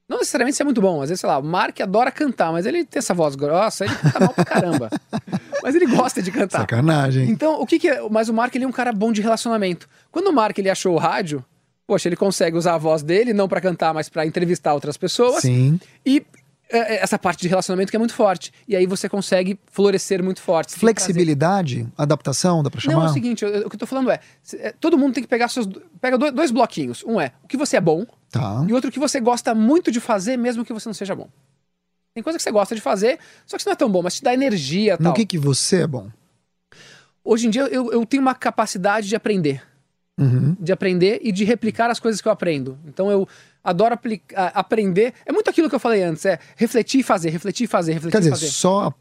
Não necessariamente isso é muito bom. Às vezes, sei lá, o Mark adora cantar, mas ele tem essa voz grossa, ele canta mal pra caramba. mas ele gosta de cantar. Sacanagem. Então, o que que é... Mas o Mark, ele é um cara bom de relacionamento. Quando o Mark, ele achou o rádio, poxa, ele consegue usar a voz dele, não para cantar, mas para entrevistar outras pessoas. Sim. E é, é, essa parte de relacionamento que é muito forte. E aí você consegue florescer muito forte. Flexibilidade, adaptação, dá pra chamar? Não, é o seguinte, eu, o que eu tô falando é, é, todo mundo tem que pegar seus. Pega dois, dois bloquinhos. Um é o que você é bom, tá. e outro que você gosta muito de fazer, mesmo que você não seja bom. Tem coisa que você gosta de fazer, só que isso não é tão bom, mas te dá energia. No tal. que, que você é bom? Hoje em dia eu, eu tenho uma capacidade de aprender. Uhum. De aprender e de replicar as coisas que eu aprendo. Então eu adoro aplicar, aprender. É muito aquilo que eu falei antes: é refletir e fazer, refletir e fazer, refletir Quer dizer, fazer. só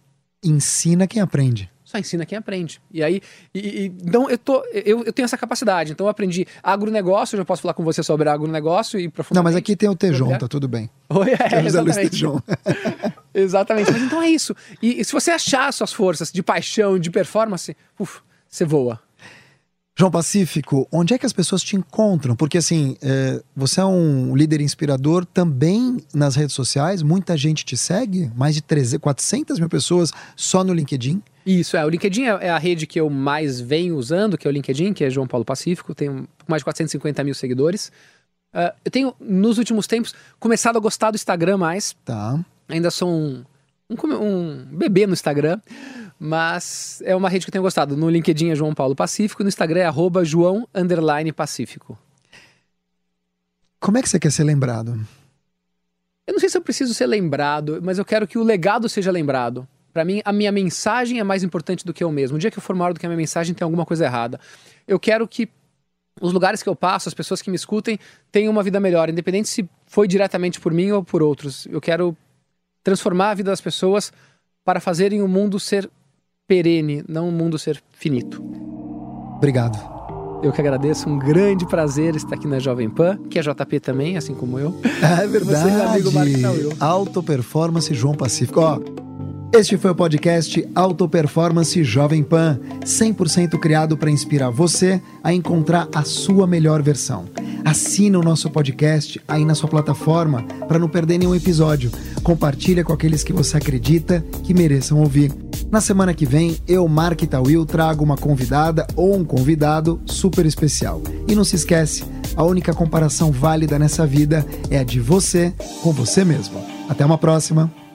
ensina quem aprende. Só ensina quem aprende. E aí, e, e, então eu, tô, eu, eu tenho essa capacidade. Então eu aprendi agronegócio, eu já posso falar com você sobre agronegócio e profundamente. Não, mas aqui tem o Tejon, tá tudo bem. Oi, é, Tejon. exatamente. Mas então é isso. E, e, se você achar suas forças de paixão, de performance, uf, você voa. João Pacífico, onde é que as pessoas te encontram? Porque assim, é, você é um líder inspirador também nas redes sociais, muita gente te segue, mais de 300, 400 mil pessoas só no LinkedIn. Isso, é. O LinkedIn é, é a rede que eu mais venho usando, que é o LinkedIn, que é João Paulo Pacífico, tenho mais de 450 mil seguidores. Uh, eu tenho, nos últimos tempos, começado a gostar do Instagram mais. Tá. Ainda sou um, um, um bebê no Instagram. Mas é uma rede que eu tenho gostado. No LinkedIn é João Paulo Pacífico, no Instagram é arroba João Pacífico. Como é que você quer ser lembrado? Eu não sei se eu preciso ser lembrado, mas eu quero que o legado seja lembrado. Para mim, a minha mensagem é mais importante do que eu mesmo. O dia que eu for maior do que a minha mensagem, tem alguma coisa errada. Eu quero que os lugares que eu passo, as pessoas que me escutem, tenham uma vida melhor, independente se foi diretamente por mim ou por outros. Eu quero transformar a vida das pessoas para fazerem o mundo ser perene, não o mundo ser finito. Obrigado. Eu que agradeço, um grande prazer estar aqui na Jovem Pan, que é JP também, assim como eu. É verdade. Você, amigo Marco Alto Performance João Pacífico. Ó, este foi o podcast Auto Performance Jovem Pan, 100% criado para inspirar você a encontrar a sua melhor versão. Assina o nosso podcast aí na sua plataforma para não perder nenhum episódio. Compartilha com aqueles que você acredita que mereçam ouvir. Na semana que vem, eu, Mark Tawil, trago uma convidada ou um convidado super especial. E não se esquece, a única comparação válida nessa vida é a de você com você mesmo. Até uma próxima!